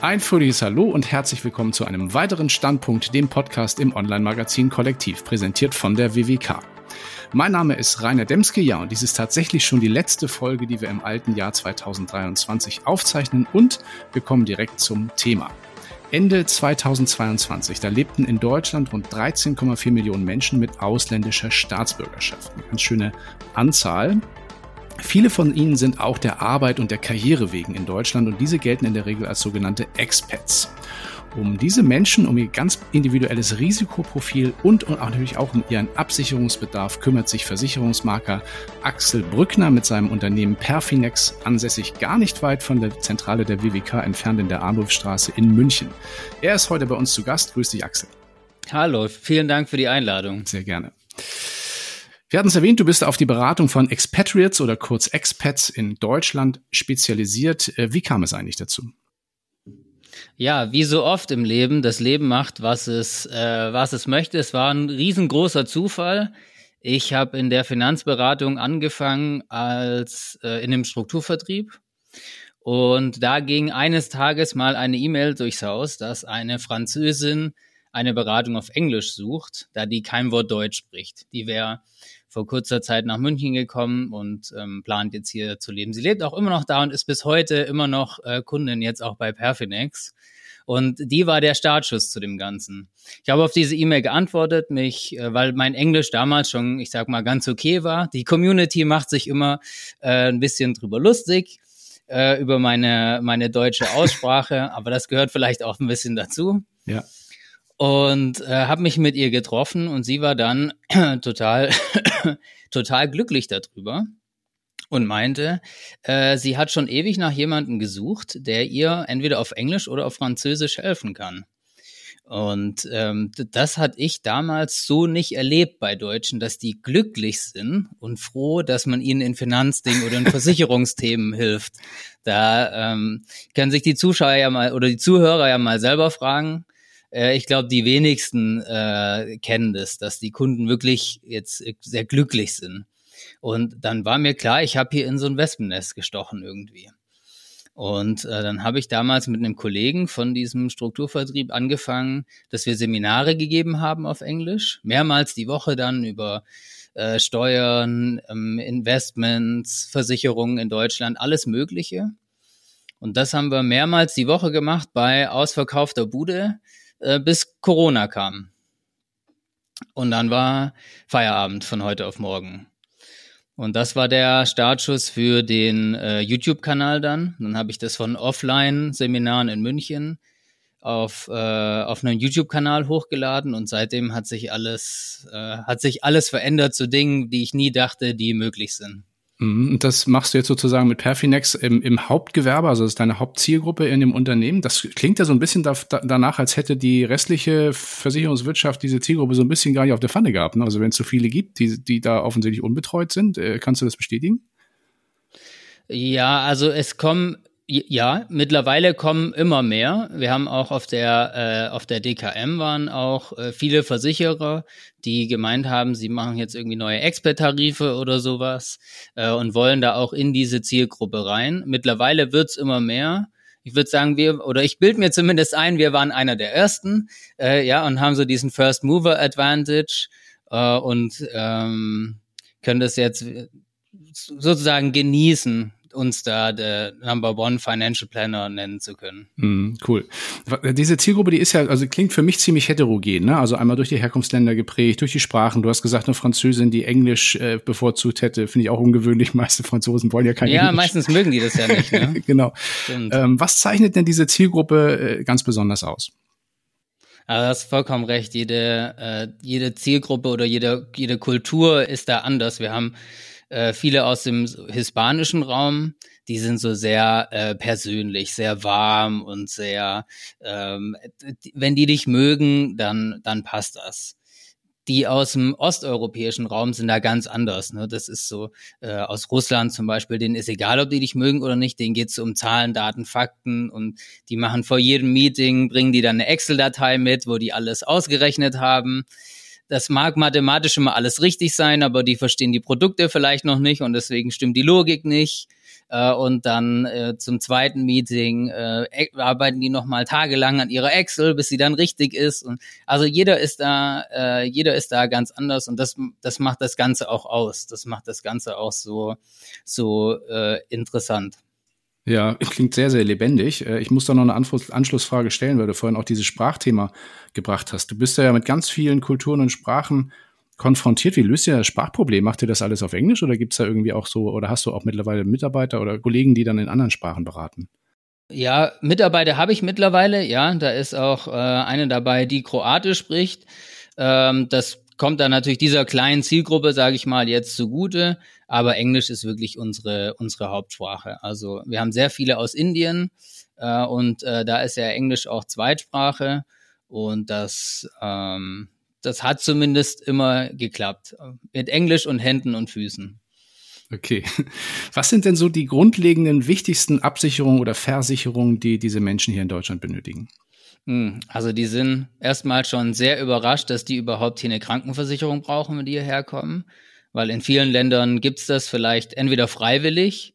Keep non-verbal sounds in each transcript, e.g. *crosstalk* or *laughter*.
Ein fröhliches Hallo und herzlich willkommen zu einem weiteren Standpunkt, dem Podcast im Online-Magazin Kollektiv, präsentiert von der WWK. Mein Name ist Rainer Demske, ja, und dies ist tatsächlich schon die letzte Folge, die wir im alten Jahr 2023 aufzeichnen und wir kommen direkt zum Thema. Ende 2022, da lebten in Deutschland rund 13,4 Millionen Menschen mit ausländischer Staatsbürgerschaft. Eine ganz schöne Anzahl. Viele von ihnen sind auch der Arbeit und der Karriere wegen in Deutschland und diese gelten in der Regel als sogenannte Expats. Um diese Menschen, um ihr ganz individuelles Risikoprofil und, und auch natürlich auch um ihren Absicherungsbedarf kümmert sich Versicherungsmarker Axel Brückner mit seinem Unternehmen Perfinex, ansässig gar nicht weit von der Zentrale der WWK entfernt in der Arnulfstraße in München. Er ist heute bei uns zu Gast. Grüß dich, Axel. Hallo, vielen Dank für die Einladung. Sehr gerne. Wir hatten es erwähnt, du bist auf die Beratung von Expatriates oder kurz Expats in Deutschland spezialisiert. Äh, wie kam es eigentlich dazu? Ja, wie so oft im Leben, das Leben macht, was es, äh, was es möchte. Es war ein riesengroßer Zufall. Ich habe in der Finanzberatung angefangen als äh, in dem Strukturvertrieb. Und da ging eines Tages mal eine E-Mail durchs Haus, dass eine Französin eine Beratung auf Englisch sucht, da die kein Wort Deutsch spricht. Die wäre vor kurzer Zeit nach München gekommen und ähm, plant jetzt hier zu leben. Sie lebt auch immer noch da und ist bis heute immer noch äh, Kundin jetzt auch bei Perfinex. Und die war der Startschuss zu dem Ganzen. Ich habe auf diese E-Mail geantwortet, mich, äh, weil mein Englisch damals schon, ich sag mal, ganz okay war. Die Community macht sich immer äh, ein bisschen drüber lustig äh, über meine meine deutsche Aussprache, aber das gehört vielleicht auch ein bisschen dazu. Ja und äh, habe mich mit ihr getroffen und sie war dann *clears throat* total *clears throat* total glücklich darüber und meinte, äh, sie hat schon ewig nach jemandem gesucht, der ihr entweder auf Englisch oder auf Französisch helfen kann. Und ähm, das hatte ich damals so nicht erlebt bei Deutschen, dass die glücklich sind und froh, dass man ihnen in Finanzdingen oder in *laughs* Versicherungsthemen hilft. Da ähm, können sich die Zuschauer ja mal oder die Zuhörer ja mal selber fragen, äh, ich glaube, die wenigsten äh, kennen das, dass die Kunden wirklich jetzt sehr glücklich sind. Und dann war mir klar, ich habe hier in so ein Wespennest gestochen irgendwie. Und äh, dann habe ich damals mit einem Kollegen von diesem Strukturvertrieb angefangen, dass wir Seminare gegeben haben auf Englisch, mehrmals die Woche dann über äh, Steuern, ähm, Investments, Versicherungen in Deutschland, alles Mögliche. Und das haben wir mehrmals die Woche gemacht bei ausverkaufter Bude äh, bis Corona kam. Und dann war Feierabend von heute auf morgen. Und das war der Startschuss für den äh, YouTube-Kanal dann. Dann habe ich das von Offline-Seminaren in München auf, äh, auf einem YouTube-Kanal hochgeladen und seitdem hat sich alles, äh, hat sich alles verändert zu Dingen, die ich nie dachte, die möglich sind. Mhm, und das machst du jetzt sozusagen mit Perfinex im, im Hauptgewerbe, also das ist deine Hauptzielgruppe in dem Unternehmen. Das klingt ja so ein bisschen da, da, danach, als hätte die restliche Versicherungswirtschaft diese Zielgruppe so ein bisschen gar nicht auf der Pfanne gehabt. Ne? Also wenn es so viele gibt, die, die da offensichtlich unbetreut sind, äh, kannst du das bestätigen? Ja, also es kommen ja, mittlerweile kommen immer mehr. Wir haben auch auf der, äh, auf der DKM waren auch äh, viele Versicherer, die gemeint haben, sie machen jetzt irgendwie neue Expert-Tarife oder sowas äh, und wollen da auch in diese Zielgruppe rein. Mittlerweile wird's immer mehr. Ich würde sagen, wir, oder ich bild mir zumindest ein, wir waren einer der ersten, äh, ja, und haben so diesen First Mover Advantage äh, und ähm, können das jetzt sozusagen genießen, uns da der Number One Financial Planner nennen zu können. Mm, cool. Diese Zielgruppe, die ist ja, also klingt für mich ziemlich heterogen, ne? Also einmal durch die Herkunftsländer geprägt, durch die Sprachen. Du hast gesagt, eine Französin, die Englisch äh, bevorzugt hätte, finde ich auch ungewöhnlich. *laughs* Meiste Franzosen wollen ja kein ja, Englisch. Ja, meistens mögen die das ja nicht. Ne? *laughs* genau. Ähm, was zeichnet denn diese Zielgruppe äh, ganz besonders aus? Also du hast vollkommen recht. Jede, äh, jede Zielgruppe oder jede, jede Kultur ist da anders. Wir haben äh, viele aus dem hispanischen Raum, die sind so sehr äh, persönlich, sehr warm und sehr, ähm, wenn die dich mögen, dann, dann passt das die aus dem osteuropäischen Raum sind da ganz anders. Ne? Das ist so äh, aus Russland zum Beispiel, denen ist egal, ob die dich mögen oder nicht, denen geht's um Zahlen, Daten, Fakten und die machen vor jedem Meeting, bringen die dann eine Excel-Datei mit, wo die alles ausgerechnet haben das mag mathematisch immer alles richtig sein, aber die verstehen die Produkte vielleicht noch nicht und deswegen stimmt die Logik nicht. Äh, und dann äh, zum zweiten Meeting äh, e, arbeiten die nochmal tagelang an ihrer Excel, bis sie dann richtig ist. Und also jeder ist da, äh, jeder ist da ganz anders und das, das macht das Ganze auch aus. Das macht das Ganze auch so, so äh, interessant. Ja, klingt sehr, sehr lebendig. Äh, ich muss da noch eine Anschlussfrage stellen, weil du vorhin auch dieses Sprachthema gebracht hast. Du bist ja mit ganz vielen Kulturen und Sprachen konfrontiert. Wie löst ihr das Sprachproblem? Macht ihr das alles auf Englisch oder gibt's da irgendwie auch so, oder hast du auch mittlerweile Mitarbeiter oder Kollegen, die dann in anderen Sprachen beraten? Ja, Mitarbeiter habe ich mittlerweile, ja. Da ist auch äh, eine dabei, die Kroatisch spricht. Ähm, das kommt dann natürlich dieser kleinen Zielgruppe, sage ich mal, jetzt zugute. Aber Englisch ist wirklich unsere, unsere Hauptsprache. Also wir haben sehr viele aus Indien äh, und äh, da ist ja Englisch auch Zweitsprache. Und das, ähm, das hat zumindest immer geklappt. Mit Englisch und Händen und Füßen. Okay. *laughs* Was sind denn so die grundlegenden, wichtigsten Absicherungen oder Versicherungen, die diese Menschen hier in Deutschland benötigen? Hm, also die sind erstmal schon sehr überrascht, dass die überhaupt hier eine Krankenversicherung brauchen, wenn die hierher kommen. Weil in vielen Ländern gibt's das vielleicht entweder freiwillig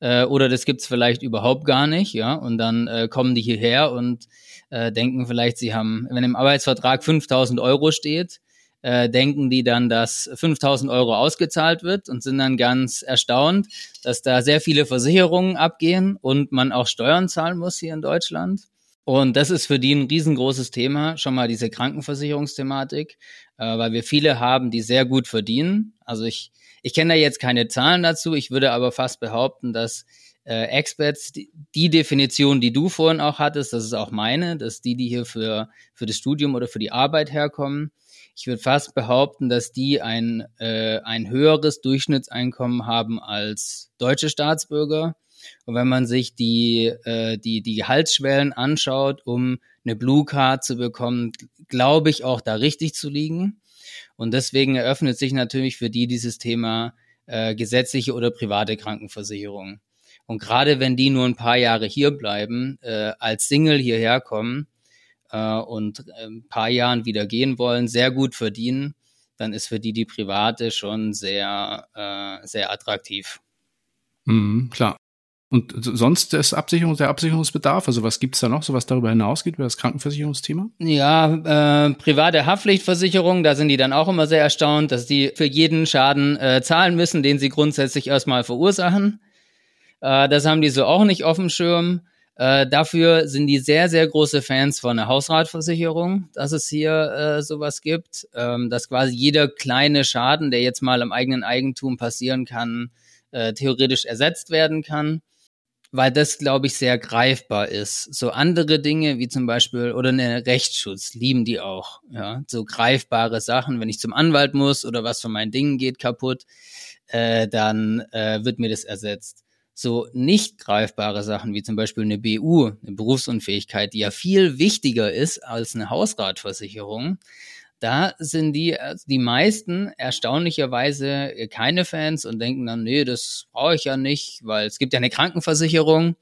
äh, oder das gibt's vielleicht überhaupt gar nicht, ja. Und dann äh, kommen die hierher und äh, denken vielleicht, sie haben, wenn im Arbeitsvertrag 5000 Euro steht, äh, denken die dann, dass 5000 Euro ausgezahlt wird und sind dann ganz erstaunt, dass da sehr viele Versicherungen abgehen und man auch Steuern zahlen muss hier in Deutschland. Und das ist für die ein riesengroßes Thema, schon mal diese Krankenversicherungsthematik, äh, weil wir viele haben, die sehr gut verdienen. Also ich, ich kenne da jetzt keine Zahlen dazu, ich würde aber fast behaupten, dass äh, Experts, die, die Definition, die du vorhin auch hattest, das ist auch meine, dass die, die hier für, für das Studium oder für die Arbeit herkommen, ich würde fast behaupten, dass die ein, äh, ein höheres Durchschnittseinkommen haben als deutsche Staatsbürger und wenn man sich die, äh, die, die Gehaltsschwellen anschaut, um eine Blue Card zu bekommen, glaube ich auch da richtig zu liegen. Und deswegen eröffnet sich natürlich für die dieses Thema äh, gesetzliche oder private Krankenversicherung. Und gerade wenn die nur ein paar Jahre hier bleiben, äh, als Single hierher kommen äh, und äh, ein paar Jahren wieder gehen wollen, sehr gut verdienen, dann ist für die die private schon sehr, äh, sehr attraktiv. Mhm, klar. Und sonst das Absicherung, der Absicherungsbedarf, also was gibt's da noch, so was darüber hinausgeht, über das Krankenversicherungsthema? Ja, äh, private Haftpflichtversicherung, da sind die dann auch immer sehr erstaunt, dass die für jeden Schaden äh, zahlen müssen, den sie grundsätzlich erstmal verursachen. Äh, das haben die so auch nicht auf dem Schirm. Äh, dafür sind die sehr, sehr große Fans von einer Hausratversicherung, dass es hier äh, sowas gibt, ähm, dass quasi jeder kleine Schaden, der jetzt mal im eigenen Eigentum passieren kann, äh, theoretisch ersetzt werden kann weil das, glaube ich, sehr greifbar ist. So andere Dinge wie zum Beispiel oder eine Rechtsschutz lieben die auch. Ja, so greifbare Sachen, wenn ich zum Anwalt muss oder was von meinen Dingen geht kaputt, äh, dann äh, wird mir das ersetzt. So nicht greifbare Sachen wie zum Beispiel eine BU, eine Berufsunfähigkeit, die ja viel wichtiger ist als eine Hausratversicherung, da sind die, also die meisten erstaunlicherweise keine Fans und denken dann, nee, das brauche ich ja nicht, weil es gibt ja eine Krankenversicherung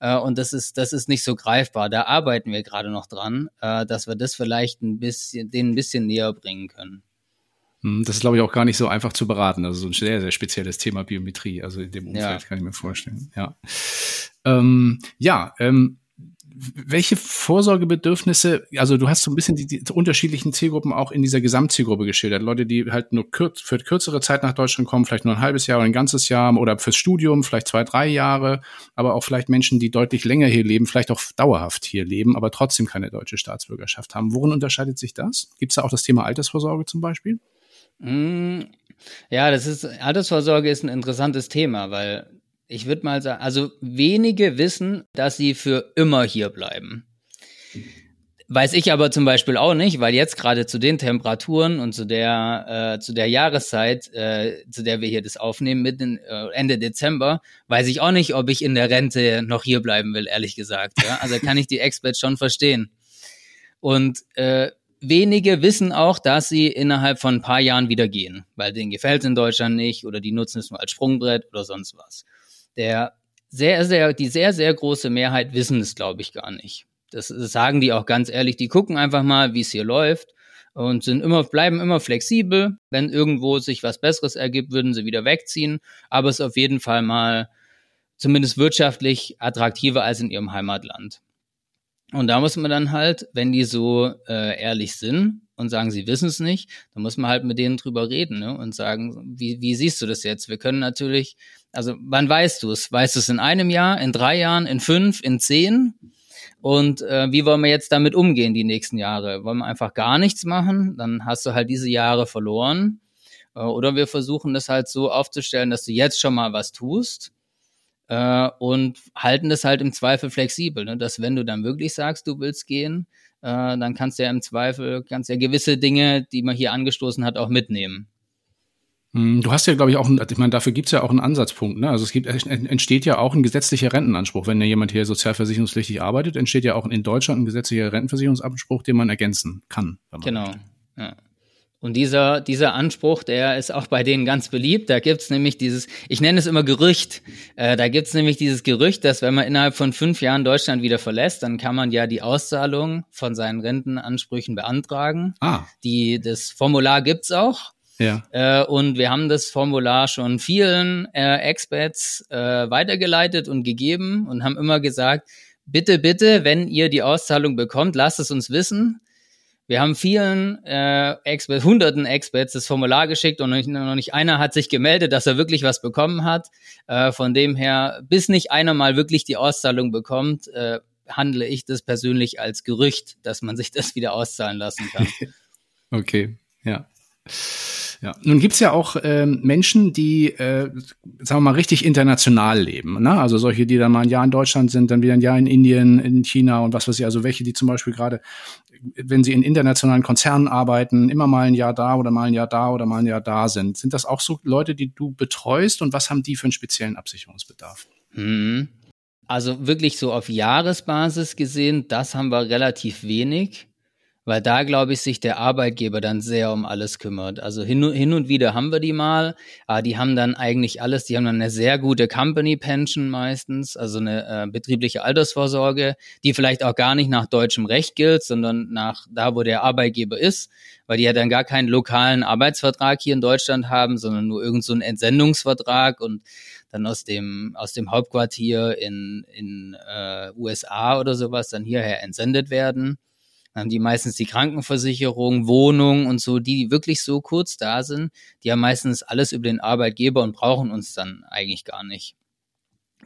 äh, und das ist, das ist nicht so greifbar. Da arbeiten wir gerade noch dran, äh, dass wir das vielleicht ein bisschen, denen ein bisschen näher bringen können. Hm, das ist, glaube ich, auch gar nicht so einfach zu beraten. Also so ein sehr, sehr spezielles Thema Biometrie. Also in dem Umfeld ja. kann ich mir vorstellen. Ja, ähm, ja ähm, welche Vorsorgebedürfnisse, also du hast so ein bisschen die, die, unterschiedlichen Zielgruppen auch in dieser Gesamtzielgruppe geschildert. Leute, die halt nur kürz, für kürzere Zeit nach Deutschland kommen, vielleicht nur ein halbes Jahr oder ein ganzes Jahr oder fürs Studium, vielleicht zwei, drei Jahre, aber auch vielleicht Menschen, die deutlich länger hier leben, vielleicht auch dauerhaft hier leben, aber trotzdem keine deutsche Staatsbürgerschaft haben. Worin unterscheidet sich das? Gibt es da auch das Thema Altersvorsorge zum Beispiel? Mm, ja, das ist, Altersvorsorge ist ein interessantes Thema, weil ich würde mal sagen, also wenige wissen, dass sie für immer hier bleiben. Weiß ich aber zum Beispiel auch nicht, weil jetzt gerade zu den Temperaturen und zu der, äh, zu der Jahreszeit, äh, zu der wir hier das aufnehmen, mitten äh, Ende Dezember, weiß ich auch nicht, ob ich in der Rente noch hier bleiben will, ehrlich gesagt. Ja? Also kann ich die Experts schon verstehen. Und äh, wenige wissen auch, dass sie innerhalb von ein paar Jahren wieder gehen, weil denen gefällt es in Deutschland nicht oder die nutzen es nur als Sprungbrett oder sonst was. Der sehr, sehr, die sehr, sehr große Mehrheit wissen es, glaube ich, gar nicht. Das, sagen die auch ganz ehrlich. Die gucken einfach mal, wie es hier läuft und sind immer, bleiben immer flexibel. Wenn irgendwo sich was Besseres ergibt, würden sie wieder wegziehen. Aber es ist auf jeden Fall mal zumindest wirtschaftlich attraktiver als in ihrem Heimatland. Und da muss man dann halt, wenn die so äh, ehrlich sind und sagen, sie wissen es nicht, dann muss man halt mit denen drüber reden ne? und sagen, wie, wie siehst du das jetzt? Wir können natürlich, also wann weißt du es? Weißt du es in einem Jahr, in drei Jahren, in fünf, in zehn? Und äh, wie wollen wir jetzt damit umgehen die nächsten Jahre? Wollen wir einfach gar nichts machen? Dann hast du halt diese Jahre verloren. Äh, oder wir versuchen das halt so aufzustellen, dass du jetzt schon mal was tust äh, und halten das halt im Zweifel flexibel, ne? dass wenn du dann wirklich sagst, du willst gehen, äh, dann kannst du ja im Zweifel kannst ja gewisse Dinge, die man hier angestoßen hat, auch mitnehmen. Hm, du hast ja, glaube ich, auch, ich meine, dafür gibt es ja auch einen Ansatzpunkt. Ne? Also es gibt, entsteht ja auch ein gesetzlicher Rentenanspruch. Wenn ja jemand hier sozialversicherungspflichtig arbeitet, entsteht ja auch in Deutschland ein gesetzlicher Rentenversicherungsanspruch, den man ergänzen kann. genau. Ja. Und dieser, dieser Anspruch, der ist auch bei denen ganz beliebt. Da gibt's nämlich dieses, ich nenne es immer Gerücht, äh, da gibt's nämlich dieses Gerücht, dass wenn man innerhalb von fünf Jahren Deutschland wieder verlässt, dann kann man ja die Auszahlung von seinen Rentenansprüchen beantragen. Ah. Die, das Formular gibt's auch. Ja. Äh, und wir haben das Formular schon vielen äh, Experts äh, weitergeleitet und gegeben und haben immer gesagt, bitte, bitte, wenn ihr die Auszahlung bekommt, lasst es uns wissen wir haben vielen äh, Experts, hunderten Experts das Formular geschickt und noch nicht, einer hat sich gemeldet, dass er wirklich was bekommen hat. Äh, von dem her, bis nicht einer mal wirklich die Auszahlung bekommt, äh, handle ich das persönlich als Gerücht, dass man sich das wieder auszahlen lassen kann. *laughs* okay, ja. Ja, nun gibt's ja auch ähm, Menschen, die, äh, sagen wir mal, richtig international leben. Ne? Also solche, die dann mal ein Jahr in Deutschland sind, dann wieder ein Jahr in Indien, in China und was weiß ich. Also welche, die zum Beispiel gerade, wenn sie in internationalen Konzernen arbeiten, immer mal ein Jahr da oder mal ein Jahr da oder mal ein Jahr da sind. Sind das auch so Leute, die du betreust und was haben die für einen speziellen Absicherungsbedarf? Mhm. Also wirklich so auf Jahresbasis gesehen, das haben wir relativ wenig weil da, glaube ich, sich der Arbeitgeber dann sehr um alles kümmert. Also hin, hin und wieder haben wir die mal, aber die haben dann eigentlich alles, die haben dann eine sehr gute Company Pension meistens, also eine äh, betriebliche Altersvorsorge, die vielleicht auch gar nicht nach deutschem Recht gilt, sondern nach da, wo der Arbeitgeber ist, weil die ja dann gar keinen lokalen Arbeitsvertrag hier in Deutschland haben, sondern nur irgendeinen so Entsendungsvertrag und dann aus dem aus dem Hauptquartier in in äh, USA oder sowas dann hierher entsendet werden haben die meistens die Krankenversicherung, Wohnung und so, die wirklich so kurz da sind, die haben meistens alles über den Arbeitgeber und brauchen uns dann eigentlich gar nicht.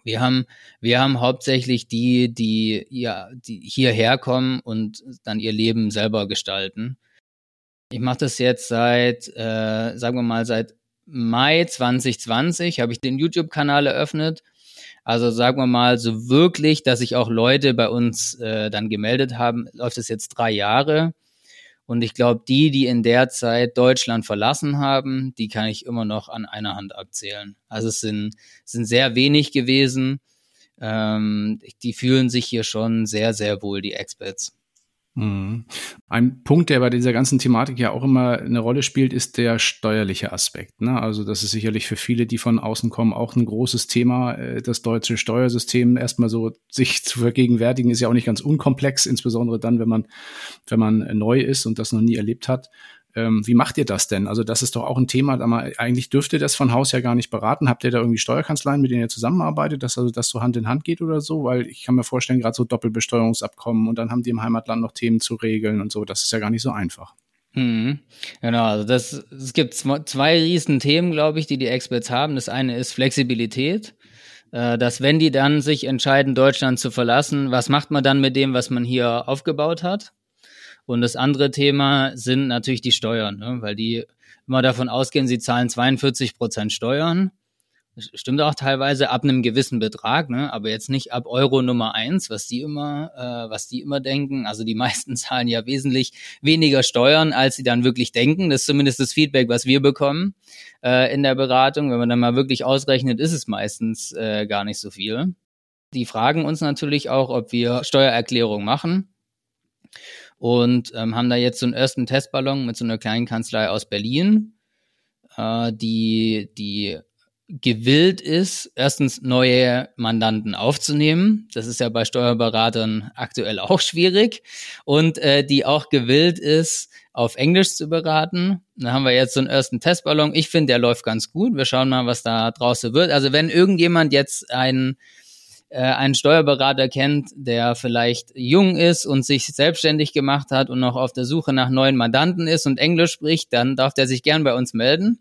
Wir haben, wir haben hauptsächlich die, die, ja, die hierher kommen und dann ihr Leben selber gestalten. Ich mache das jetzt seit, äh, sagen wir mal, seit Mai 2020 habe ich den YouTube-Kanal eröffnet also sagen wir mal so wirklich, dass sich auch Leute bei uns äh, dann gemeldet haben, läuft es jetzt drei Jahre. Und ich glaube, die, die in der Zeit Deutschland verlassen haben, die kann ich immer noch an einer Hand abzählen. Also es sind, sind sehr wenig gewesen. Ähm, die fühlen sich hier schon sehr, sehr wohl, die Experts. Mhm. Ein Punkt, der bei dieser ganzen Thematik ja auch immer eine Rolle spielt, ist der steuerliche Aspekt. Ne? Also das ist sicherlich für viele, die von außen kommen, auch ein großes Thema. Äh, das deutsche Steuersystem erstmal so sich *laughs* zu vergegenwärtigen, ist ja auch nicht ganz unkomplex, insbesondere dann, wenn man, wenn man neu ist und das noch nie erlebt hat. Ähm, wie macht ihr das denn? Also das ist doch auch ein Thema, aber eigentlich dürfte das von Haus ja gar nicht beraten. Habt ihr da irgendwie Steuerkanzleien, mit denen ihr zusammenarbeitet, dass also das so Hand in Hand geht oder so? Weil ich kann mir vorstellen, gerade so Doppelbesteuerungsabkommen und dann haben die im Heimatland noch Themen zu regeln und so. Das ist ja gar nicht so einfach. Mhm. Genau, also das, es gibt zwei riesen Themen, glaube ich, die die Experts haben. Das eine ist Flexibilität äh, dass wenn die dann sich entscheiden, Deutschland zu verlassen, was macht man dann mit dem, was man hier aufgebaut hat? Und das andere Thema sind natürlich die Steuern, ne? weil die immer davon ausgehen, sie zahlen 42 Prozent Steuern. Das stimmt auch teilweise ab einem gewissen Betrag, ne? aber jetzt nicht ab Euro Nummer eins, was die immer, äh, was die immer denken. Also die meisten *laughs* zahlen ja wesentlich weniger Steuern, als sie dann wirklich denken. Das ist zumindest das Feedback, was wir bekommen äh, in der Beratung. Wenn man dann mal wirklich ausrechnet, ist es meistens äh, gar nicht so viel. Die fragen uns natürlich auch, ob wir Steuererklärung machen und ähm, haben da jetzt so einen ersten Testballon mit so einer kleinen Kanzlei aus Berlin, äh, die, die gewillt ist, erstens neue Mandanten aufzunehmen. Das ist ja bei Steuerberatern aktuell auch schwierig. Und äh, die auch gewillt ist, auf Englisch zu beraten. Da haben wir jetzt so einen ersten Testballon. Ich finde, der läuft ganz gut. Wir schauen mal, was da draußen wird. Also wenn irgendjemand jetzt einen äh, einen Steuerberater kennt, der vielleicht jung ist und sich selbstständig gemacht hat und noch auf der Suche nach neuen Mandanten ist und Englisch spricht, dann darf der sich gern bei uns melden.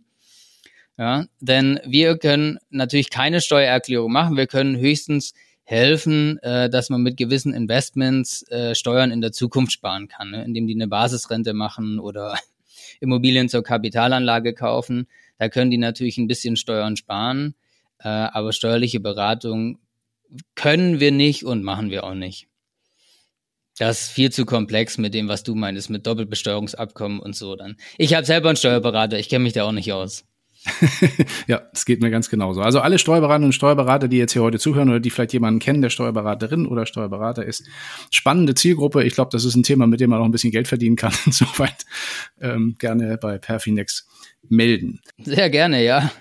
Ja, denn wir können natürlich keine Steuererklärung machen. Wir können höchstens helfen, äh, dass man mit gewissen Investments äh, Steuern in der Zukunft sparen kann, ne? indem die eine Basisrente machen oder *laughs* Immobilien zur Kapitalanlage kaufen. Da können die natürlich ein bisschen Steuern sparen, äh, aber steuerliche Beratung können wir nicht und machen wir auch nicht. Das ist viel zu komplex mit dem, was du meinst, mit Doppelbesteuerungsabkommen und so dann. Ich habe selber einen Steuerberater, ich kenne mich da auch nicht aus. *laughs* ja, es geht mir ganz genauso. Also alle Steuerberaterinnen und Steuerberater, die jetzt hier heute zuhören oder die vielleicht jemanden kennen, der Steuerberaterin oder Steuerberater ist, spannende Zielgruppe. Ich glaube, das ist ein Thema, mit dem man auch ein bisschen Geld verdienen kann. *laughs* Insoweit ähm, gerne bei Perfinex melden. Sehr gerne, ja.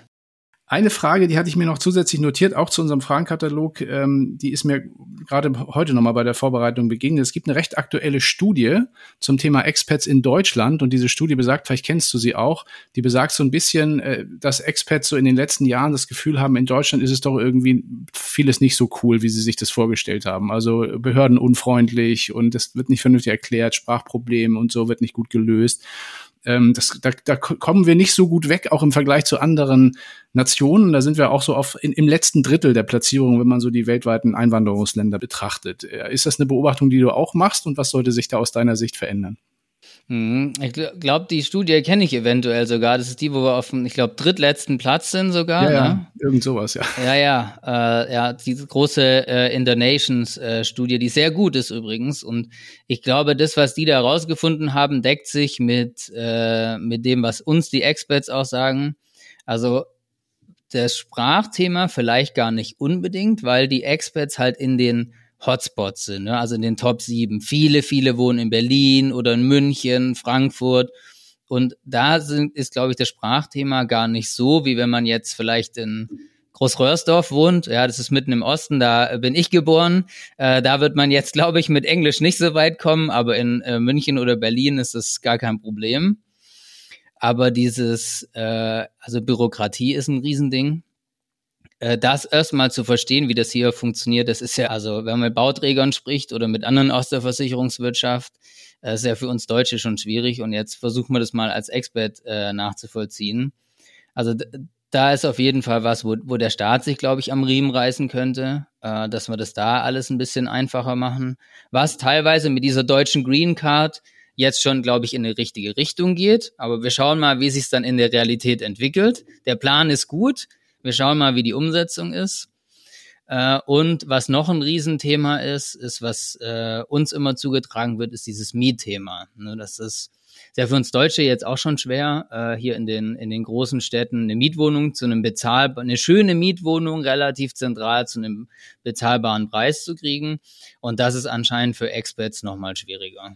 Eine Frage, die hatte ich mir noch zusätzlich notiert, auch zu unserem Fragenkatalog, ähm, die ist mir gerade heute nochmal bei der Vorbereitung begegnet. Es gibt eine recht aktuelle Studie zum Thema Expats in Deutschland und diese Studie besagt, vielleicht kennst du sie auch, die besagt so ein bisschen, äh, dass Expats so in den letzten Jahren das Gefühl haben, in Deutschland ist es doch irgendwie vieles nicht so cool, wie sie sich das vorgestellt haben. Also Behörden unfreundlich und es wird nicht vernünftig erklärt, Sprachprobleme und so wird nicht gut gelöst ähm, das, da, da kommen wir nicht so gut weg, auch im Vergleich zu anderen Nationen. Da sind wir auch so auf in, im letzten Drittel der Platzierung, wenn man so die weltweiten Einwanderungsländer betrachtet. Äh, ist das eine Beobachtung, die du auch machst und was sollte sich da aus deiner Sicht verändern? Mhm. Ich glaube, die Studie kenne ich eventuell sogar. Das ist die, wo wir auf dem, ich glaube, drittletzten Platz sind sogar. Ja, ja ne? irgend sowas, ja. Ja, ja, äh, ja, diese große äh, In the Nations äh, Studie, die sehr gut ist übrigens. Und ich glaube, das, was die da rausgefunden haben, deckt sich mit, äh, mit dem, was uns die Experts auch sagen. Also das Sprachthema vielleicht gar nicht unbedingt, weil die Experts halt in den Hotspots sind, ne? also in den Top 7. Viele, viele wohnen in Berlin oder in München, Frankfurt. Und da sind, ist, glaube ich, das Sprachthema gar nicht so, wie wenn man jetzt vielleicht in Großröhrsdorf wohnt. Ja, das ist mitten im Osten, da bin ich geboren. Äh, da wird man jetzt, glaube ich, mit Englisch nicht so weit kommen, aber in äh, München oder Berlin ist das gar kein Problem. Aber dieses, äh, also Bürokratie ist ein Riesending. Äh, das erstmal zu verstehen, wie das hier funktioniert, das ist ja, also wenn man mit Bauträgern spricht oder mit anderen aus der Versicherungswirtschaft, äh, ist ja für uns Deutsche schon schwierig und jetzt versuchen wir das mal als Expert äh, nachzuvollziehen. Also da ist auf jeden Fall was, wo, wo der Staat sich, glaube ich, am Riemen reißen könnte, äh, dass wir das da alles ein bisschen einfacher machen. Was teilweise mit dieser deutschen Green Card jetzt schon, glaube ich, in die richtige Richtung geht. Aber wir schauen mal, wie sich es dann in der Realität entwickelt. Der Plan ist gut. Wir schauen mal, wie die Umsetzung ist. Äh, und was noch ein Riesenthema ist, ist, was äh, uns immer zugetragen wird, ist dieses Mietthema. Ne, das ist sehr für uns Deutsche jetzt auch schon schwer, äh, hier in den, in den großen Städten eine Mietwohnung zu einem bezahlbaren, eine schöne Mietwohnung relativ zentral zu einem bezahlbaren Preis zu kriegen. Und das ist anscheinend für Experts nochmal schwieriger.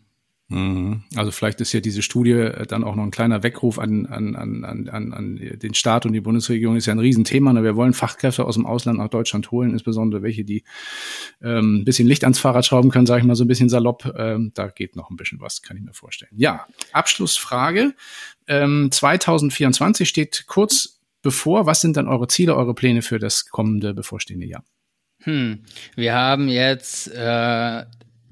Mhm. Also vielleicht ist ja diese Studie äh, dann auch noch ein kleiner Weckruf an, an, an, an, an den Staat und die Bundesregierung. Ist ja ein Riesenthema. Ne? Wir wollen Fachkräfte aus dem Ausland nach Deutschland holen, insbesondere welche, die ähm, ein bisschen Licht ans Fahrrad schrauben können, sage ich mal so ein bisschen salopp. Ähm, da geht noch ein bisschen was, kann ich mir vorstellen. Ja, Abschlussfrage. Ähm, 2024 steht kurz bevor. Was sind dann eure Ziele, eure Pläne für das kommende bevorstehende Jahr? Hm, wir haben jetzt äh,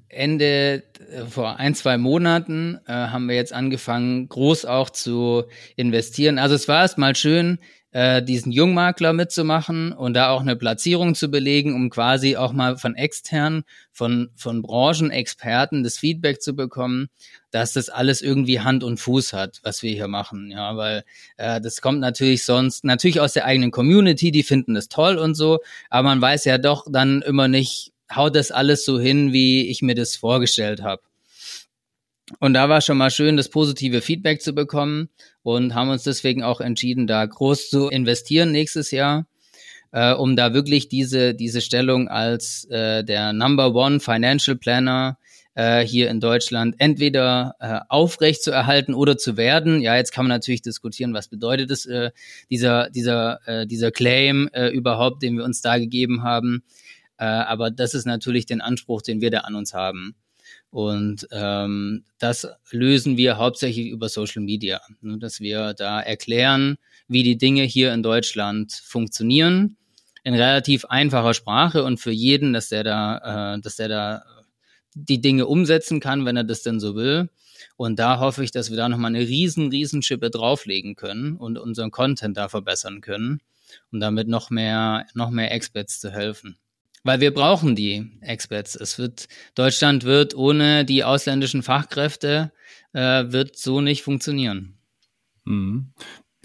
Ende äh, vor ein, zwei Monaten äh, haben wir jetzt angefangen, groß auch zu investieren. Also es war erst mal schön, äh, diesen Jungmakler mitzumachen und da auch eine Platzierung zu belegen, um quasi auch mal von extern, von, von Branchenexperten das Feedback zu bekommen, dass das alles irgendwie Hand und Fuß hat, was wir hier machen. Ja, weil äh, das kommt natürlich sonst, natürlich aus der eigenen Community, die finden das toll und so, aber man weiß ja doch dann immer nicht, haut das alles so hin, wie ich mir das vorgestellt habe. Und da war schon mal schön, das positive Feedback zu bekommen und haben uns deswegen auch entschieden, da groß zu investieren nächstes Jahr, äh, um da wirklich diese, diese Stellung als äh, der Number One Financial Planner äh, hier in Deutschland entweder äh, aufrecht zu erhalten oder zu werden. Ja, jetzt kann man natürlich diskutieren, was bedeutet es, äh, dieser, dieser, äh, dieser Claim äh, überhaupt, den wir uns da gegeben haben. Äh, aber das ist natürlich den Anspruch, den wir da an uns haben. Und ähm, das lösen wir hauptsächlich über Social Media, ne, dass wir da erklären, wie die Dinge hier in Deutschland funktionieren, in relativ einfacher Sprache und für jeden, dass der da, äh, dass der da die Dinge umsetzen kann, wenn er das denn so will. Und da hoffe ich, dass wir da nochmal eine riesen, riesen Schippe drauflegen können und unseren Content da verbessern können, um damit noch mehr, noch mehr Experts zu helfen. Weil wir brauchen die Experts. Es wird, Deutschland wird ohne die ausländischen Fachkräfte, äh, wird so nicht funktionieren. Mhm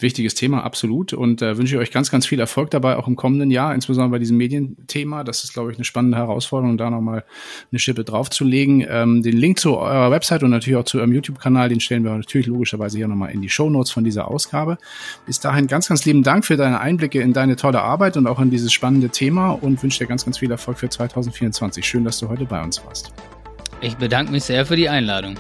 wichtiges Thema, absolut. Und äh, wünsche ich euch ganz, ganz viel Erfolg dabei, auch im kommenden Jahr, insbesondere bei diesem Medienthema. Das ist, glaube ich, eine spannende Herausforderung, da nochmal eine Schippe draufzulegen. Ähm, den Link zu eurer Website und natürlich auch zu eurem YouTube-Kanal, den stellen wir natürlich logischerweise hier nochmal in die Show Notes von dieser Ausgabe. Bis dahin ganz, ganz lieben Dank für deine Einblicke in deine tolle Arbeit und auch in dieses spannende Thema und wünsche dir ganz, ganz viel Erfolg für 2024. Schön, dass du heute bei uns warst. Ich bedanke mich sehr für die Einladung.